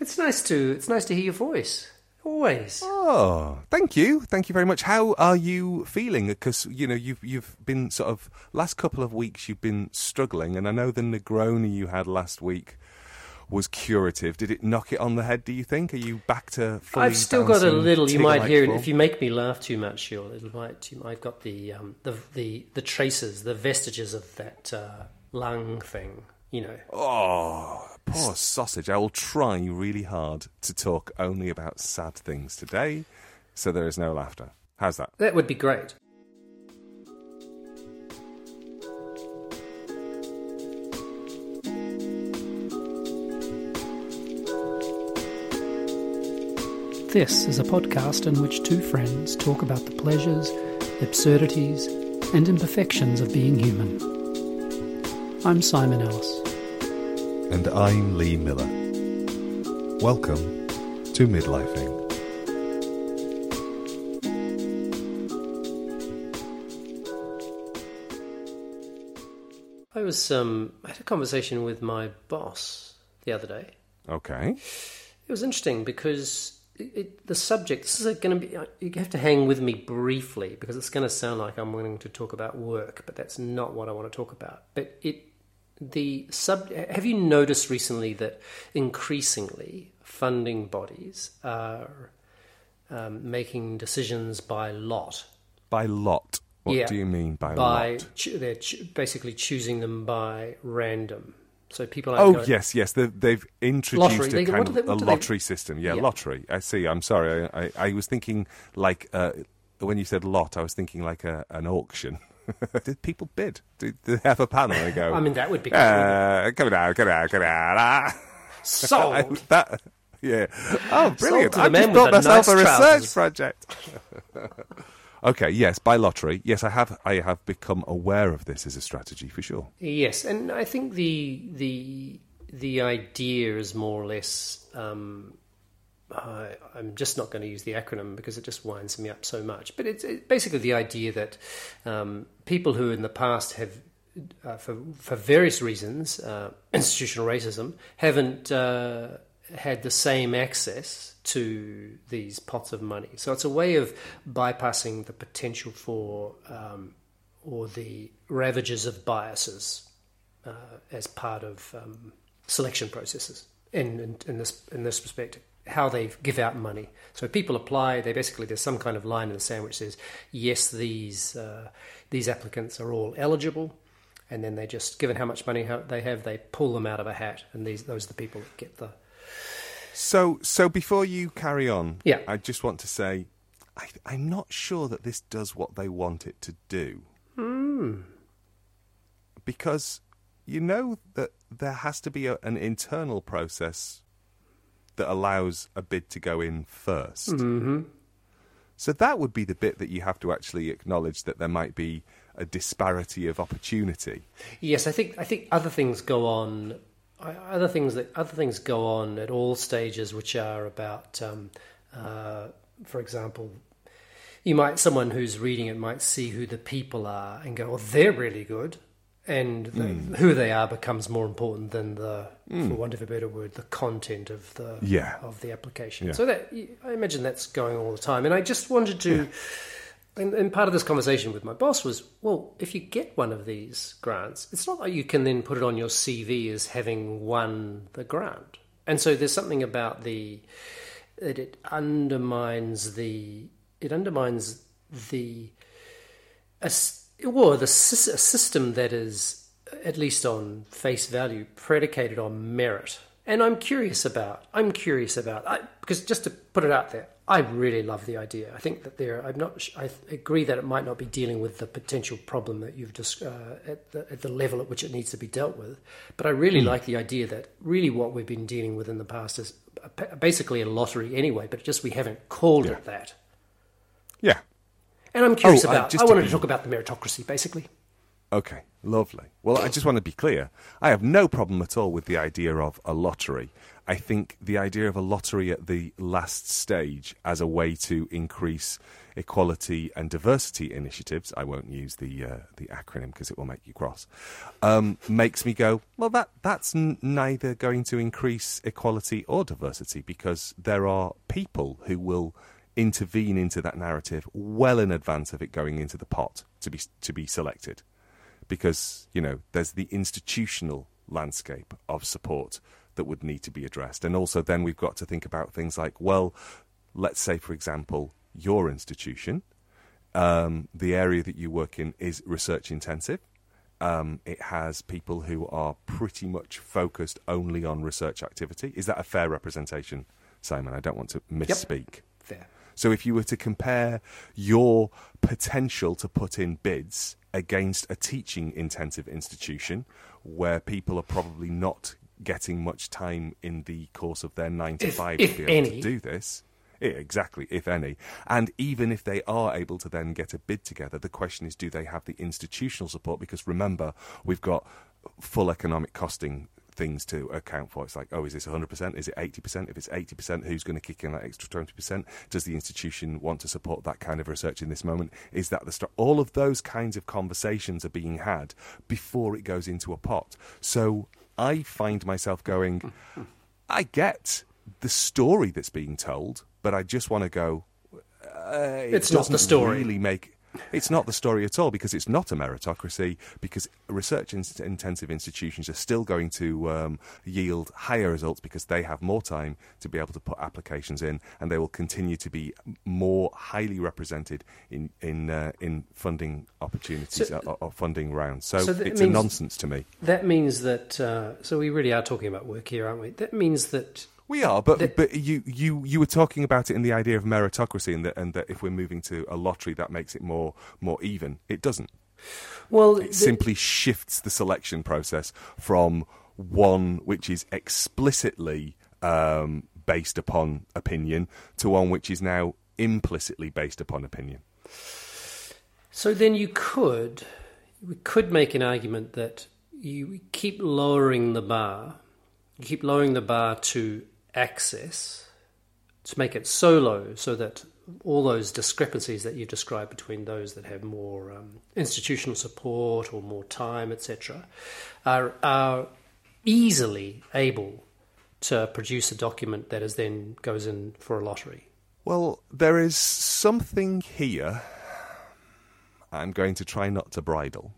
It's nice to it's nice to hear your voice. Always. Oh, thank you, thank you very much. How are you feeling? Because you know you've you've been sort of last couple of weeks you've been struggling, and I know the Negroni you had last week was curative. Did it knock it on the head? Do you think? Are you back to? I've still got a little. You might hear it if you make me laugh too much. You'll it might. I've got the um, the the the traces, the vestiges of that uh, lung thing. You know. Oh, poor sausage. I will try really hard to talk only about sad things today, so there is no laughter. How's that? That would be great. This is a podcast in which two friends talk about the pleasures, absurdities, and imperfections of being human. I'm Simon Ellis. And I'm Lee Miller. Welcome to Midlifing. I was um, I had a conversation with my boss the other day. Okay. It was interesting because it, it, the subject. This is going to be. You have to hang with me briefly because it's going to sound like I'm willing to talk about work, but that's not what I want to talk about. But it, the sub. Have you noticed recently that increasingly funding bodies are um, making decisions by lot? By lot. What Yeah. do you mean by, By lot? cho- they're ch- basically choosing them by random. So people Oh go- yes, yes. They've, they've introduced Lottery. a They- kind what of a do they- lottery system. Yeah, Yeah. lottery. I see. I'm sorry. I, I, I was thinking like uh, when you said lot, I was thinking like a, an auction. Did people bid? Did they have a panel? They go. I mean, that would be. cool, wouldn't it? uh, come down, come down, come down. Ah. Sold. That, yeah. Oh, brilliant! I just bought myself nice a research trousers. project. okay. Yes, by lottery. Yes, I have. I have become aware of this as a strategy for sure. Yes, and I think the the the idea is more or less. Um, I, I'm just not going to use the acronym because it just winds me up so much. But it's, it's basically the idea that um, people who in the past have, uh, for for various reasons, uh, institutional racism, haven't uh, had the same access to these pots of money. So it's a way of bypassing the potential for um, or the ravages of biases uh, as part of um, selection processes in, in, in this in this perspective how they give out money so people apply they basically there's some kind of line in the sandwich says yes these uh, these applicants are all eligible and then they just given how much money they have they pull them out of a hat and these those are the people that get the So, so before you carry on, Yeah. I just want to say, I, I'm not sure that this does what they want it to do. Hmm. Because you know that there has to be a, an internal process that allows a bid to go in 1st Mm-hmm. So that would be the bit that you have to actually acknowledge that there might be a disparity of opportunity. Yes, I think I think other things go on. Other things that other things go on at all stages, which are about, um, uh, for example, you might someone who's reading it might see who the people are and go, "Well, they're really good," and the, Hmm. who they are becomes more important than the, for want of a better word, the content of the Yeah. of the application. Yeah. So that I imagine that's going all the time, and I just wanted to. And, and part of this conversation with my boss was, well, if you get one of these grants, it's not like you can then put it on your CV as having won the grant. And so there's something about the that it undermines the it undermines the a, well the a system that is at least on face value predicated on merit. And I'm curious about I'm curious about I, because just to put it out there, I really love the idea. I think that there I'm not I agree that it might not be dealing with the potential problem that you've just uh, at the at the level at which it needs to be dealt with. But I really like the idea that really what we've been dealing with in the past is a- basically a lottery anyway, but just we haven't called it that. Yeah. And I'm curious Oh, about. just I wanted to talk about the meritocracy, basically. Okay, lovely. Well, I just want to be clear. I have no problem at all with the idea of a lottery. I think the idea of a lottery at the last stage as a way to increase equality and diversity initiatives, I won't use the uh, the acronym because it will make you cross, um, makes me go, well, that that's n- neither going to increase equality or diversity because there are people who will intervene into that narrative well in advance of it going into the pot to be to be selected, because you know there's the institutional landscape of support that would need to be addressed, and also then we've got to think about things like, well, let's say for example your institution, um, the area that you work in is research intensive. Um, it has people who are pretty much focused only on research activity. Is that a fair representation, Simon? I don't want to misspeak. Yep. Fair. So if you were to compare your potential to put in bids against a teaching intensive institution where people are probably not getting much time in the course of their nine to If- five if to be able any. to do this. Yeah, exactly, if any. And even if they are able to then get a bid together, the question is do they have the institutional support? Because remember, we've got full economic costing things to account for. It's like, oh, is this 100%? Is it 80%? If it's 80%, who's going to kick in that extra 20%? Does the institution want to support that kind of research in this moment? Is that the start? All of those kinds of conversations are being had before it goes into a pot. So I find myself going, I get the story that's being told, but I just want to go. Uh, it It's not the story. Really make it's not the story at all because it's not a meritocracy. Because research in- intensive institutions are still going to um, yield higher results because they have more time to be able to put applications in, and they will continue to be more highly represented in in uh, in funding opportunities So- or, or funding rounds. So, So it's a nonsense to me. That means that. Uh, so we really are talking about work here, aren't we? That means that. We are, but The- but you, you you were talking about it in the idea of meritocracy, and that and that if we're moving to a lottery, that makes it more more even. It doesn't. Well, It the- simply shifts the selection process from one which is explicitly um, based upon opinion to one which is now implicitly based upon opinion. So then you could, we could make an argument that you keep lowering the bar, you keep lowering the bar to access, to make it so low so that all those discrepancies that you described between those that have more um, institutional support or more time, etc., are, are easily able to produce a document that is then goes in for a lottery. Well, there is something here. I'm going to try not to bridle.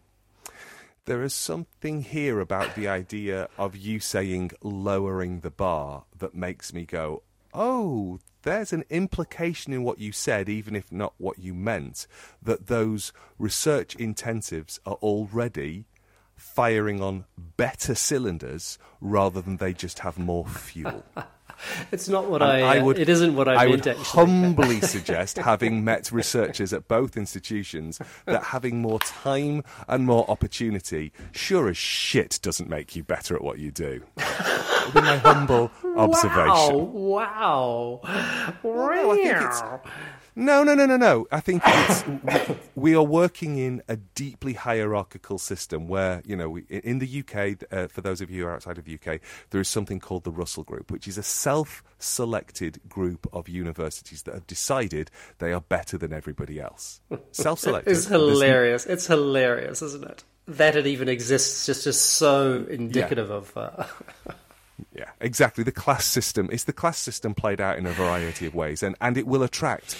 There is something here about the idea of you saying lowering the bar that makes me go, oh, there's an implication in what you said, even if not what you meant, that those research intensives are already firing on better cylinders rather than they just have more fuel. It's not what And I. uh, it isn't what I, meant. would actually. humbly suggest, having met researchers at both institutions, that having more time and more opportunity, sure as shit, doesn't make you better at what you do. Would be my humble observation. Wow! Wow! no, I think it's- No, no, no, no, no. I think it's, we are working in a deeply hierarchical system where, you know, we, in the UK, uh, for those of you who are outside of the UK, there is something called the Russell Group, which is a self selected group of universities that have decided they are better than everybody else. Self selected. It's hilarious. It's hilarious, isn't it? That it even exists just is so indicative of. Uh, Yeah, exactly. The class system. It's the class system played out in a variety of ways, and, and it will attract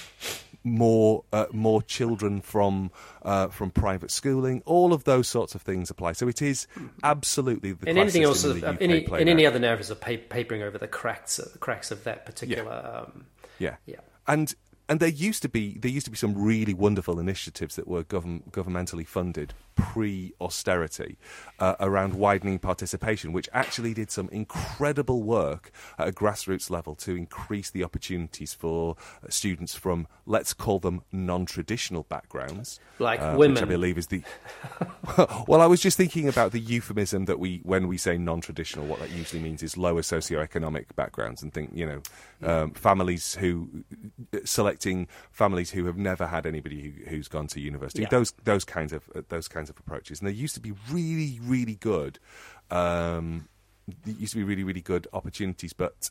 more uh, more children from uh, from private schooling. All of those sorts of things apply. So it is absolutely the and class anything else, system of, in UK any, and any other narratives are papering over the cracks, the cracks of that particular. Um, Yeah. Yeah. And and there used to be there used to be some really wonderful initiatives that were govern, governmentally funded pre austerity uh, around widening participation, which actually did some incredible work at a grassroots level to increase the opportunities for uh, students from let's call them non traditional backgrounds, Like uh, which women. I believe is the. well, I was just thinking about the euphemism that we when we say non traditional, what that usually means is lower socioeconomic backgrounds and think you know um, families who selecting families who have never had anybody who, who's gone to university. Yeah. Those those kinds of uh, those kinds of approaches, and they used to be really really good. Um, there used to be really, really good opportunities, but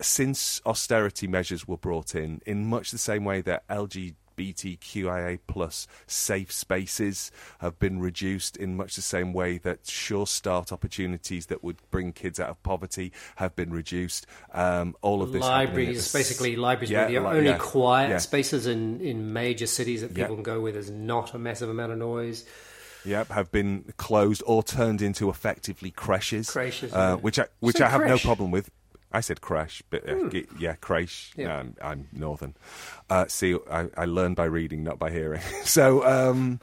since austerity measures were brought in, in much the same way that LGBTQIA plus safe spaces have been reduced, in much the same way that Sure Start opportunities that would bring kids out of poverty have been reduced. Um, all of this libraries, basically libraries, Yeah, were the only yeah, quiet yeah. spaces in, in major cities that people can go where there's not a massive amount of noise. Yep, have been closed or turned into effectively creches, Creches, uh, yeah. which I which I have no problem with. I said crash, but uh, Hmm. g- yeah, crash. Yeah. No, I'm, I'm northern. Uh, see, I, I learn by reading, not by hearing. so um,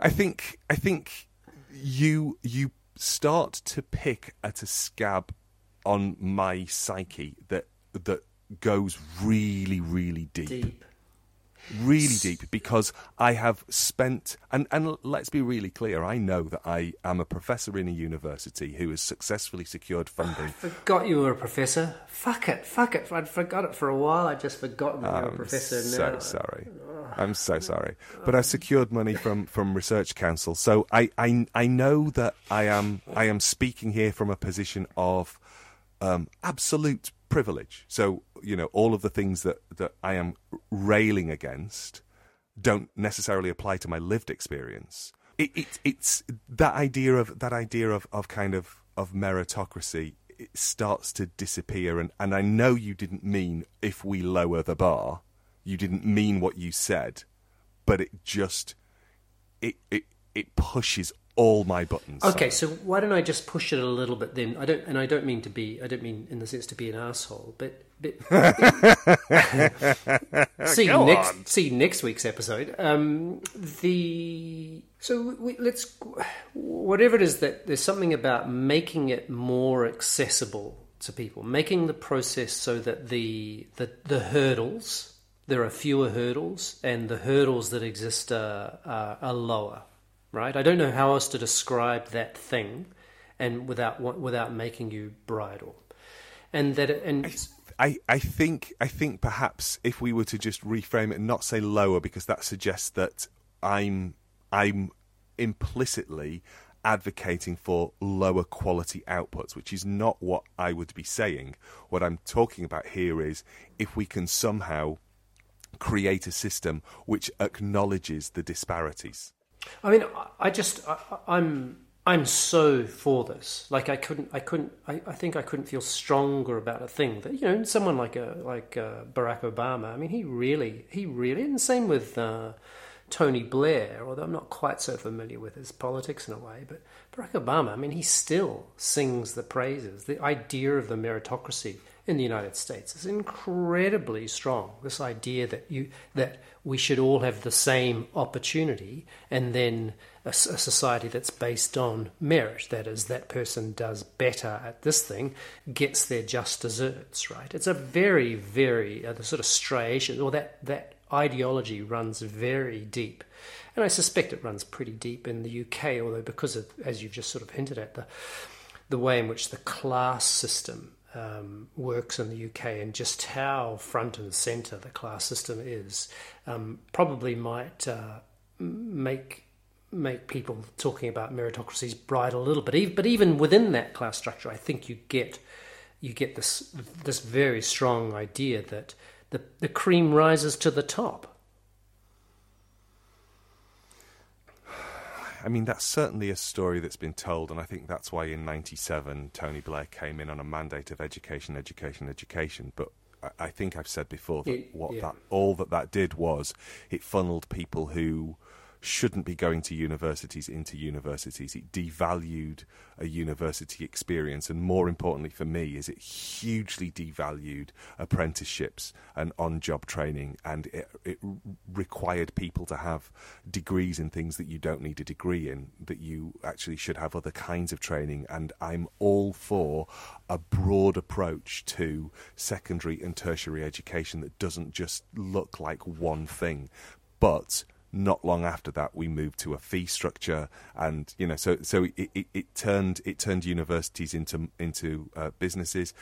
I think I think you you start to pick at a scab on my psyche that that goes really really Deep. Really deep because I have spent and and let's be really clear I know that I am a professor in a university who has successfully secured ah, funding Forgot you were a professor. Fuck it, fuck it. I'd forgot it for a while. I'd just forgotten that you were a professor. so now. sorry I'm so sorry but I've secured money from from research council so I I I know that I am I am speaking here from a position of um, absolute privilege. So you know, all of the things that that I am railing against don't necessarily apply to my lived experience. It, it, it's that idea of that idea of, of kind of of meritocracy. It starts to disappear, and, and I know you didn't mean if we lower the bar, you didn't mean what you said, but it just it it it pushes all my buttons. Okay, so why don't I just push it a little bit then? I don't, and I don't mean to be, I don't mean in the sense to be an asshole, but, but see Go next, on. see next week's episode. Um, the so we, let's whatever it is that there's something about making it more accessible to people, making the process so that the the, the hurdles there are fewer hurdles, and the hurdles that exist are, are, are lower right? I don't know how else to describe that thing, and without without making you bridle, and that and I, I think I think perhaps if we were to just reframe it and not say lower because that suggests that I'm I'm implicitly advocating for lower quality outputs, which is not what I would be saying. What I'm talking about here is if we can somehow create a system which acknowledges the disparities. I mean, I- just I, I'm I'm so for this. Like I couldn't I couldn't I, I think I couldn't feel stronger about a thing that you know someone like a like uh, Barack Obama. I mean, he really he really and same with. Uh, Tony Blair, although I'm not quite so familiar with his politics in a way, but Barack Obama, I mean, he still sings the praises. The idea of the meritocracy in the United States is incredibly strong. This idea that you that we should all have the same opportunity, and then a society that's based on merit. That is, that person does better at this thing, gets their just desserts. Right? It's a very, very uh, the sort of striation, or that that ideology runs very deep. And I suspect it runs pretty deep in the UK, although because of, as you've just sort of hinted at, the the way in which the class system um, works in the UK and just how front and centre the class system is, um, probably might uh, make make people talking about meritocracies bright a little bit. But even within that class structure, I think you get you get this this very strong idea that the the cream rises to the top. I mean, that's certainly a story that's been told, and I think that's why in '97 Tony Blair came in on a mandate of education, education, education. But I, I think I've said before that what yeah. that all that that did was it funneled people who shouldn't be going to universities into universities. It devalued a university experience, and more importantly for me, is it hugely devalued apprenticeships and on-job training, and it, it required people to have degrees in things that you don't need a degree in. That you actually should have other kinds of training, and I'm all for a broad approach to secondary and tertiary education that doesn't just look like one thing, but not long after that we moved to a fee structure and you know so so it, it, it turned it turned universities into into uh, businesses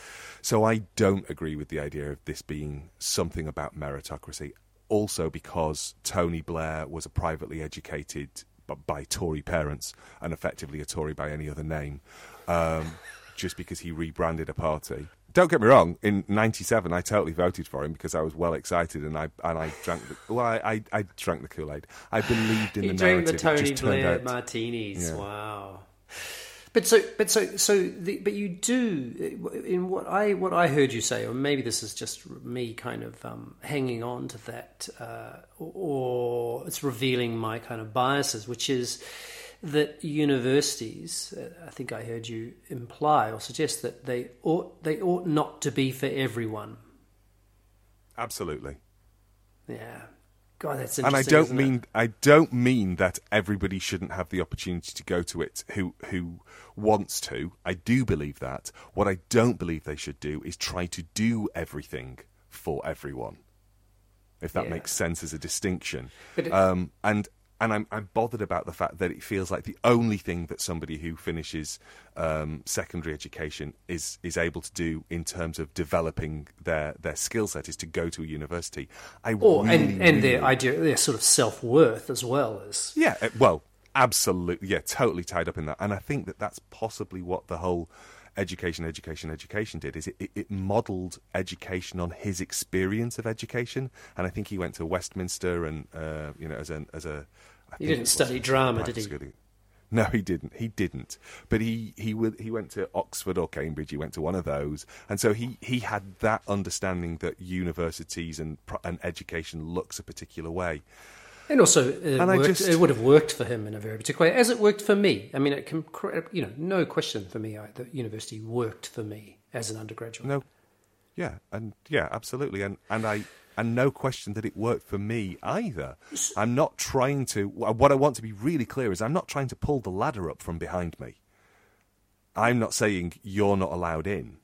so i don't agree with the idea of this being something about meritocracy also because tony blair was a privately educated by tory parents and effectively a tory by any other name um, just because he rebranded a party. Don't get me wrong. In '97, I totally voted for him because I was well excited, and I and I drank. The, well, I, I, I drank the Kool Aid. I believed in He the drank the narrative. Tony just Blair martinis. Yeah. Wow. But so, but so, so, the, but you do in what I what I heard you say, or maybe this is just me kind of um, hanging on to that, uh, or it's revealing my kind of biases, which is that universities. uh, I think I heard you imply or suggest that they ought they ought not to be for everyone. Absolutely. Yeah, God, that's interesting. and I don't isn't it? mean I don't mean that everybody shouldn't have the opportunity to go to it who who wants to. I do believe that. What I don't believe they should do is try to do everything for everyone. If that Yeah. makes sense as a distinction. But it- um, and and I'm, I'm bothered about the fact that it feels like the only thing that somebody who finishes um, secondary education is is able to do in terms of developing their, their skill set is to go to a university. I or really, and and their idea, their sort of self worth as well as yeah, uh, well, absolutely, yeah, totally tied up in that, and I think that that's possibly what the whole education, education, education did. Is it, it, it modelled education on his experience of education, and I think he went to Westminster and uh, you know as a as a. I He didn't study drama, did he? No, he didn't. He didn't. But he he he went to Oxford or Cambridge. He went to one of those, and so he, he had that understanding that universities and and education looks a particular way. And also, it, And I worked, just- it would have worked for him in a very particular way, as it worked for me. I mean, it can, you know, no question for me. I, the university worked for me as an undergraduate. No, yeah, and yeah, absolutely, and and I and no question that it worked for me either. I'm not trying to. What I want to be really clear is, I'm not trying to pull the ladder up from behind me. I'm not saying you're not allowed in.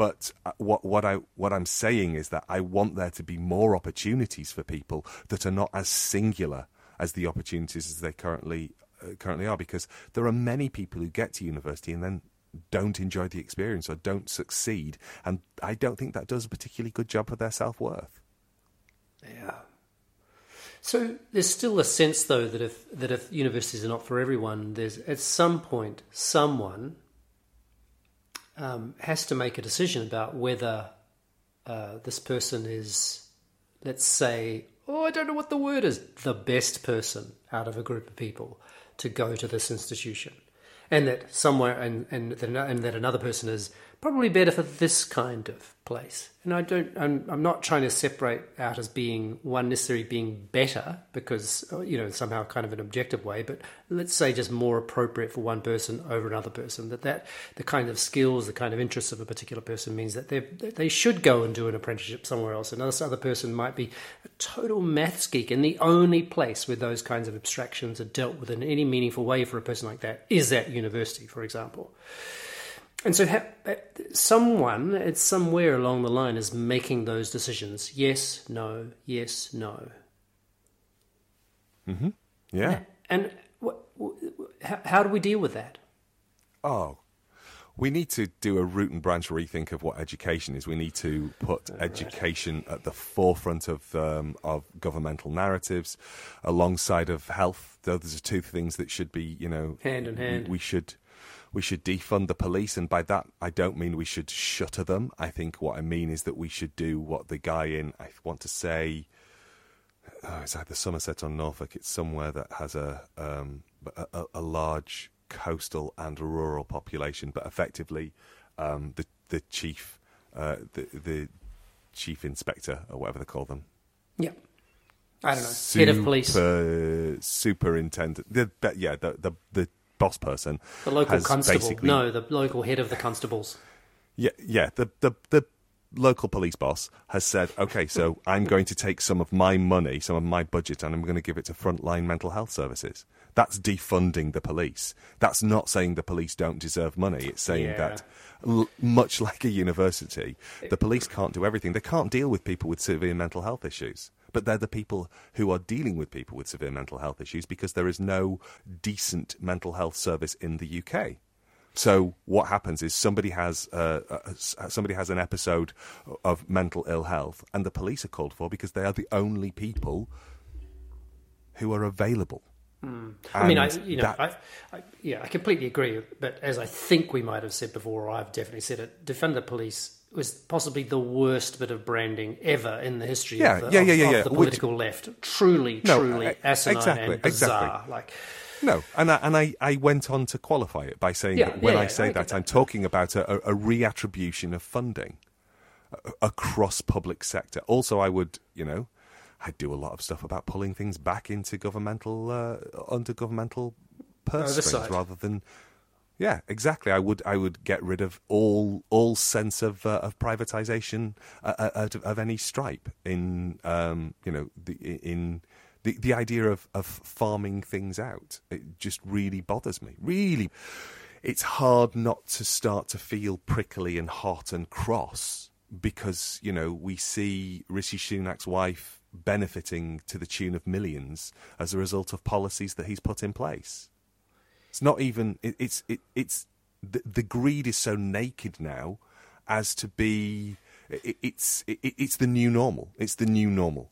But uh, what what I what I'm saying is that I want there to be more opportunities for people that are not as singular as the opportunities as they currently uh, currently are, because there are many people who get to university and then don't enjoy the experience or don't succeed, and I don't think that does a particularly good job of their self worth. Yeah. So there's still a sense, though, that if that if universities are not for everyone, there's at some point someone um, has to make a decision about whether uh, this person is, let's say, oh, I don't know what the word is, the best person out of a group of people to go to this institution, and that somewhere and and and that another person is probably better for this kind of place. And I don't, I'm, I'm not trying to separate out as being one necessarily being better because, uh, you know, somehow kind of an objective way, but let's say just more appropriate for one person over another person. That, that the kind of skills, the kind of interests of a particular person means that they they should go and do an apprenticeship somewhere else. And this other person might be a total maths geek, and the only place where those kinds of abstractions are dealt with in any meaningful way for a person like that is at university, for example. And so, ha- uh, someone at somewhere along the line is making those decisions. Yes, no, yes, no. Hmm. Yeah. And wh- wh- how, do we deal with that? Oh, we need to do a root and branch rethink of what education is. We need to put education at the forefront of um, of governmental narratives, alongside of health. Those are two things that should be, you know, Hand in we- hand. We, should we should defund the police, and by that I don't mean we should shutter them. I think what I mean is that we should do what the guy in I want to say. Oh, it's either Somerset or Norfolk. It's somewhere that has a um, a, a, large coastal and rural population, but effectively, um, the the chief, uh, the the chief inspector or whatever they call them, Yeah. I don't know. Head of police. Superintendent. The, yeah, the, the the boss person, The local constable. No, the local head of the constables. Yeah, yeah. The the the local police boss has said, okay, so I'm going to take some of my money, some of my budget, and I'm going to give it to frontline mental health services. That's defunding the police. That's not saying the police don't deserve money. It's saying Yeah. that, l- much like a university, the police can't do everything. They can't deal with people with severe mental health issues. But they're the people who are dealing with people with severe mental health issues because there is no decent mental health service in the UK. So what happens is somebody has uh, uh, somebody has an episode of mental ill health, and the police are called for because they are the only people who are available. I mean, I, you know, that- I, I, yeah, I completely agree. But as I think we might have said before, or I've definitely said it, defund the police was possibly the worst bit of branding ever in the history Yeah, of, the, yeah, yeah, yeah, of yeah. the Which- political left. Truly, No, truly asinine exactly, and bizarre. exactly. Like, No, and I, and I, I went on to qualify it by saying Yeah, that when yeah, I say I that, that. I'm talking about a, a, a reattribution of funding across public sector. Also, I would, you know, I do a lot of stuff about pulling things back into governmental uh, under governmental purse strings rather than. Yeah, exactly. I would I would get rid of all all sense of uh, of privatization uh, uh, of any stripe in um, you know the in the the idea of of farming things out. It just really bothers me. Really, it's hard not to start to feel prickly and hot and cross because you know we see Rishi Sunak's wife benefiting to the tune of millions as a result of policies that he's put in place. It's not even. It, it's it, it's the, the greed is so naked now as to be. It, it's it, it's the new normal. It's the new normal,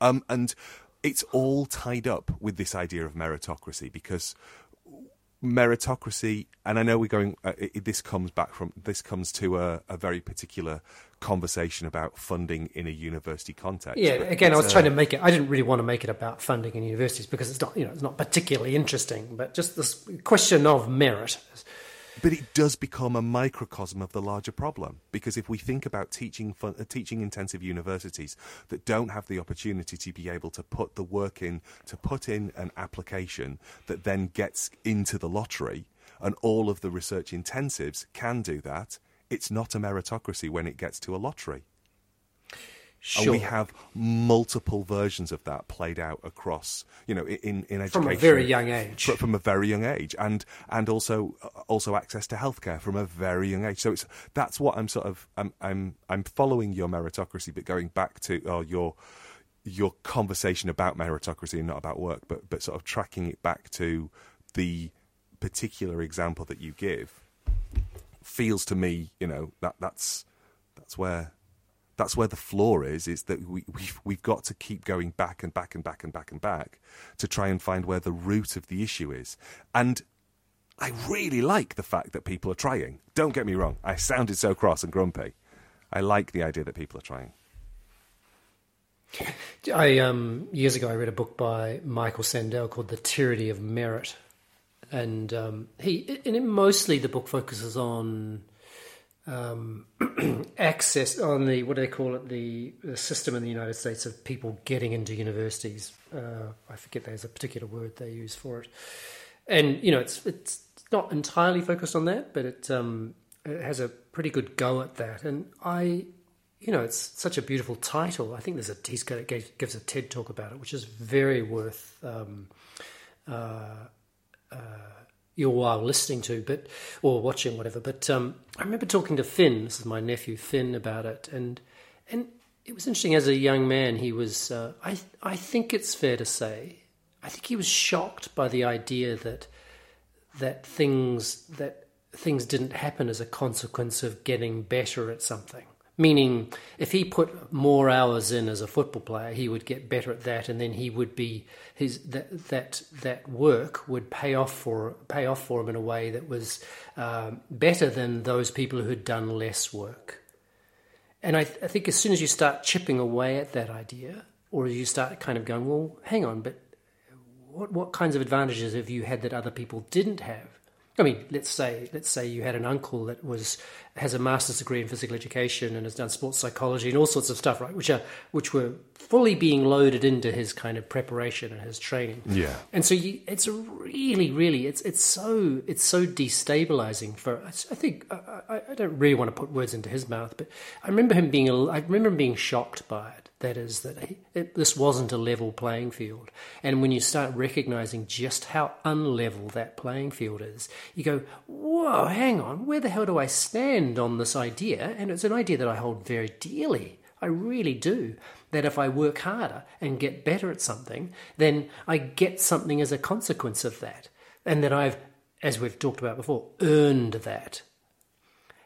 um, and it's all tied up with this idea of meritocracy because meritocracy, and I know we're going. Uh, it, this comes back from this comes to a, a very particular conversation about funding in a university context. yeah, but again, I was a- trying to make it. I didn't really want to make it about funding in universities because it's not, you know, it's not particularly interesting. But just this question of merit. But it does become a microcosm of the larger problem because if we think about teaching fun, uh, teaching intensive universities that don't have the opportunity to be able to put the work in to put in an application that then gets into the lottery and all of the research intensives can do that it's not a meritocracy when it gets to a lottery Sure. and we have multiple versions of that played out across you know in in education From a very young age. from a very young age and and also also access to healthcare from a very young age so it's that's what i'm sort of i'm i'm i'm following your meritocracy but going back to oh, your your conversation about meritocracy and not about work but but sort of tracking it back to the particular example that you give feels to me you know that that's that's where that's where the flaw is is that we, we've, we've got to keep going back and back and back and back and back to try and find where the root of the issue is. And i really like the fact that people are trying. Don't get me wrong i sounded so cross and grumpy. I like the idea that people are trying. I um, years ago I read a book by Michael Sandel called The Tyranny of Merit, and um, he and mostly the book focuses on um, access on the what do they call it the, the system in the United States of people getting into universities. Uh, I forget there's a particular word they use for it, and you know it's it's not entirely focused on that, but it um, it has a pretty good go at that, and I you know, it's such a beautiful title. I think there's a he's got gives a TED talk about it, which is very worth um, uh, uh, your while listening to, but or watching, whatever. But um, I remember talking to Finn. This is my nephew Finn about it, and and it was interesting. As a young man, he was. Uh, I I think it's fair to say, I think he was shocked by the idea that that things that things didn't happen as a consequence of getting better at something. Meaning, if he put more hours in as a football player, he would get better at that, and then he would be his that that that work would pay off for pay off for him in a way that was um, better than those people who had done less work. And I, I think as soon as you start chipping away at that idea, or you start kind of going, well, hang on, but what what kinds of advantages have you had that other people didn't have? I mean, let's say let's say you had an uncle that was has a master's degree in physical education and has done sports psychology and all sorts of stuff, right? Which are which were fully being loaded into his kind of preparation and his training. Yeah. And so you, it's really, really, it's it's so it's so destabilizing for. I think I, I, don't really want to put words into his mouth, but I remember him being. I remember him being shocked by it. That is that he, it, this wasn't a level playing field. And when you start recognizing just how unlevel that playing field is, you go, "Whoa, hang on, where the hell do I stand on this idea?" And it's an idea that I hold very dearly. I really do. That if I work harder and get better at something, then I get something as a consequence of that. And that I've, as we've talked about before, earned that.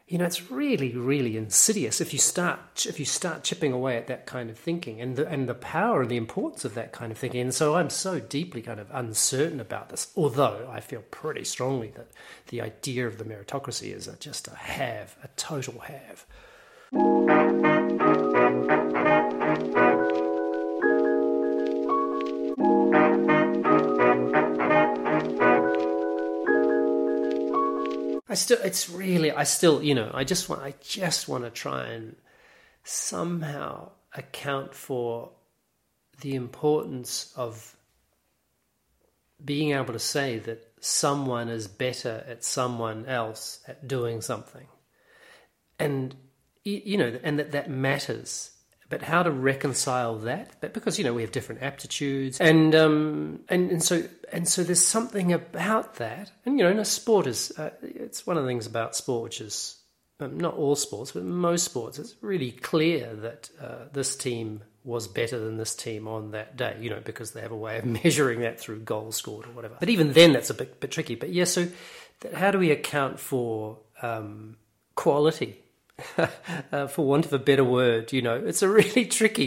You know, it's really, really insidious if you start if you start chipping away at that kind of thinking and the and the power and the importance of that kind of thinking. And so I'm so deeply kind of uncertain about this. Although I feel pretty strongly that the idea of the meritocracy is a, just a have, a total have. Still, it's really, I still, you know, I just want, I just want to try and somehow account for the importance of being able to say that someone is better at someone else at doing something, and you know, and that that matters but how to reconcile that? But because you know we have different aptitudes. And um and, and so and so there's something about that. And you know in a sport is uh, it's one of the things about sport which is um, not all sports but most sports. It's really clear that uh, this team was better than this team on that day you know because they have a way of measuring that through goals scored or whatever. But even then that's a bit, bit tricky. But yeah so that, how do we account for um, quality uh, for want of a better word, you know, it's a really tricky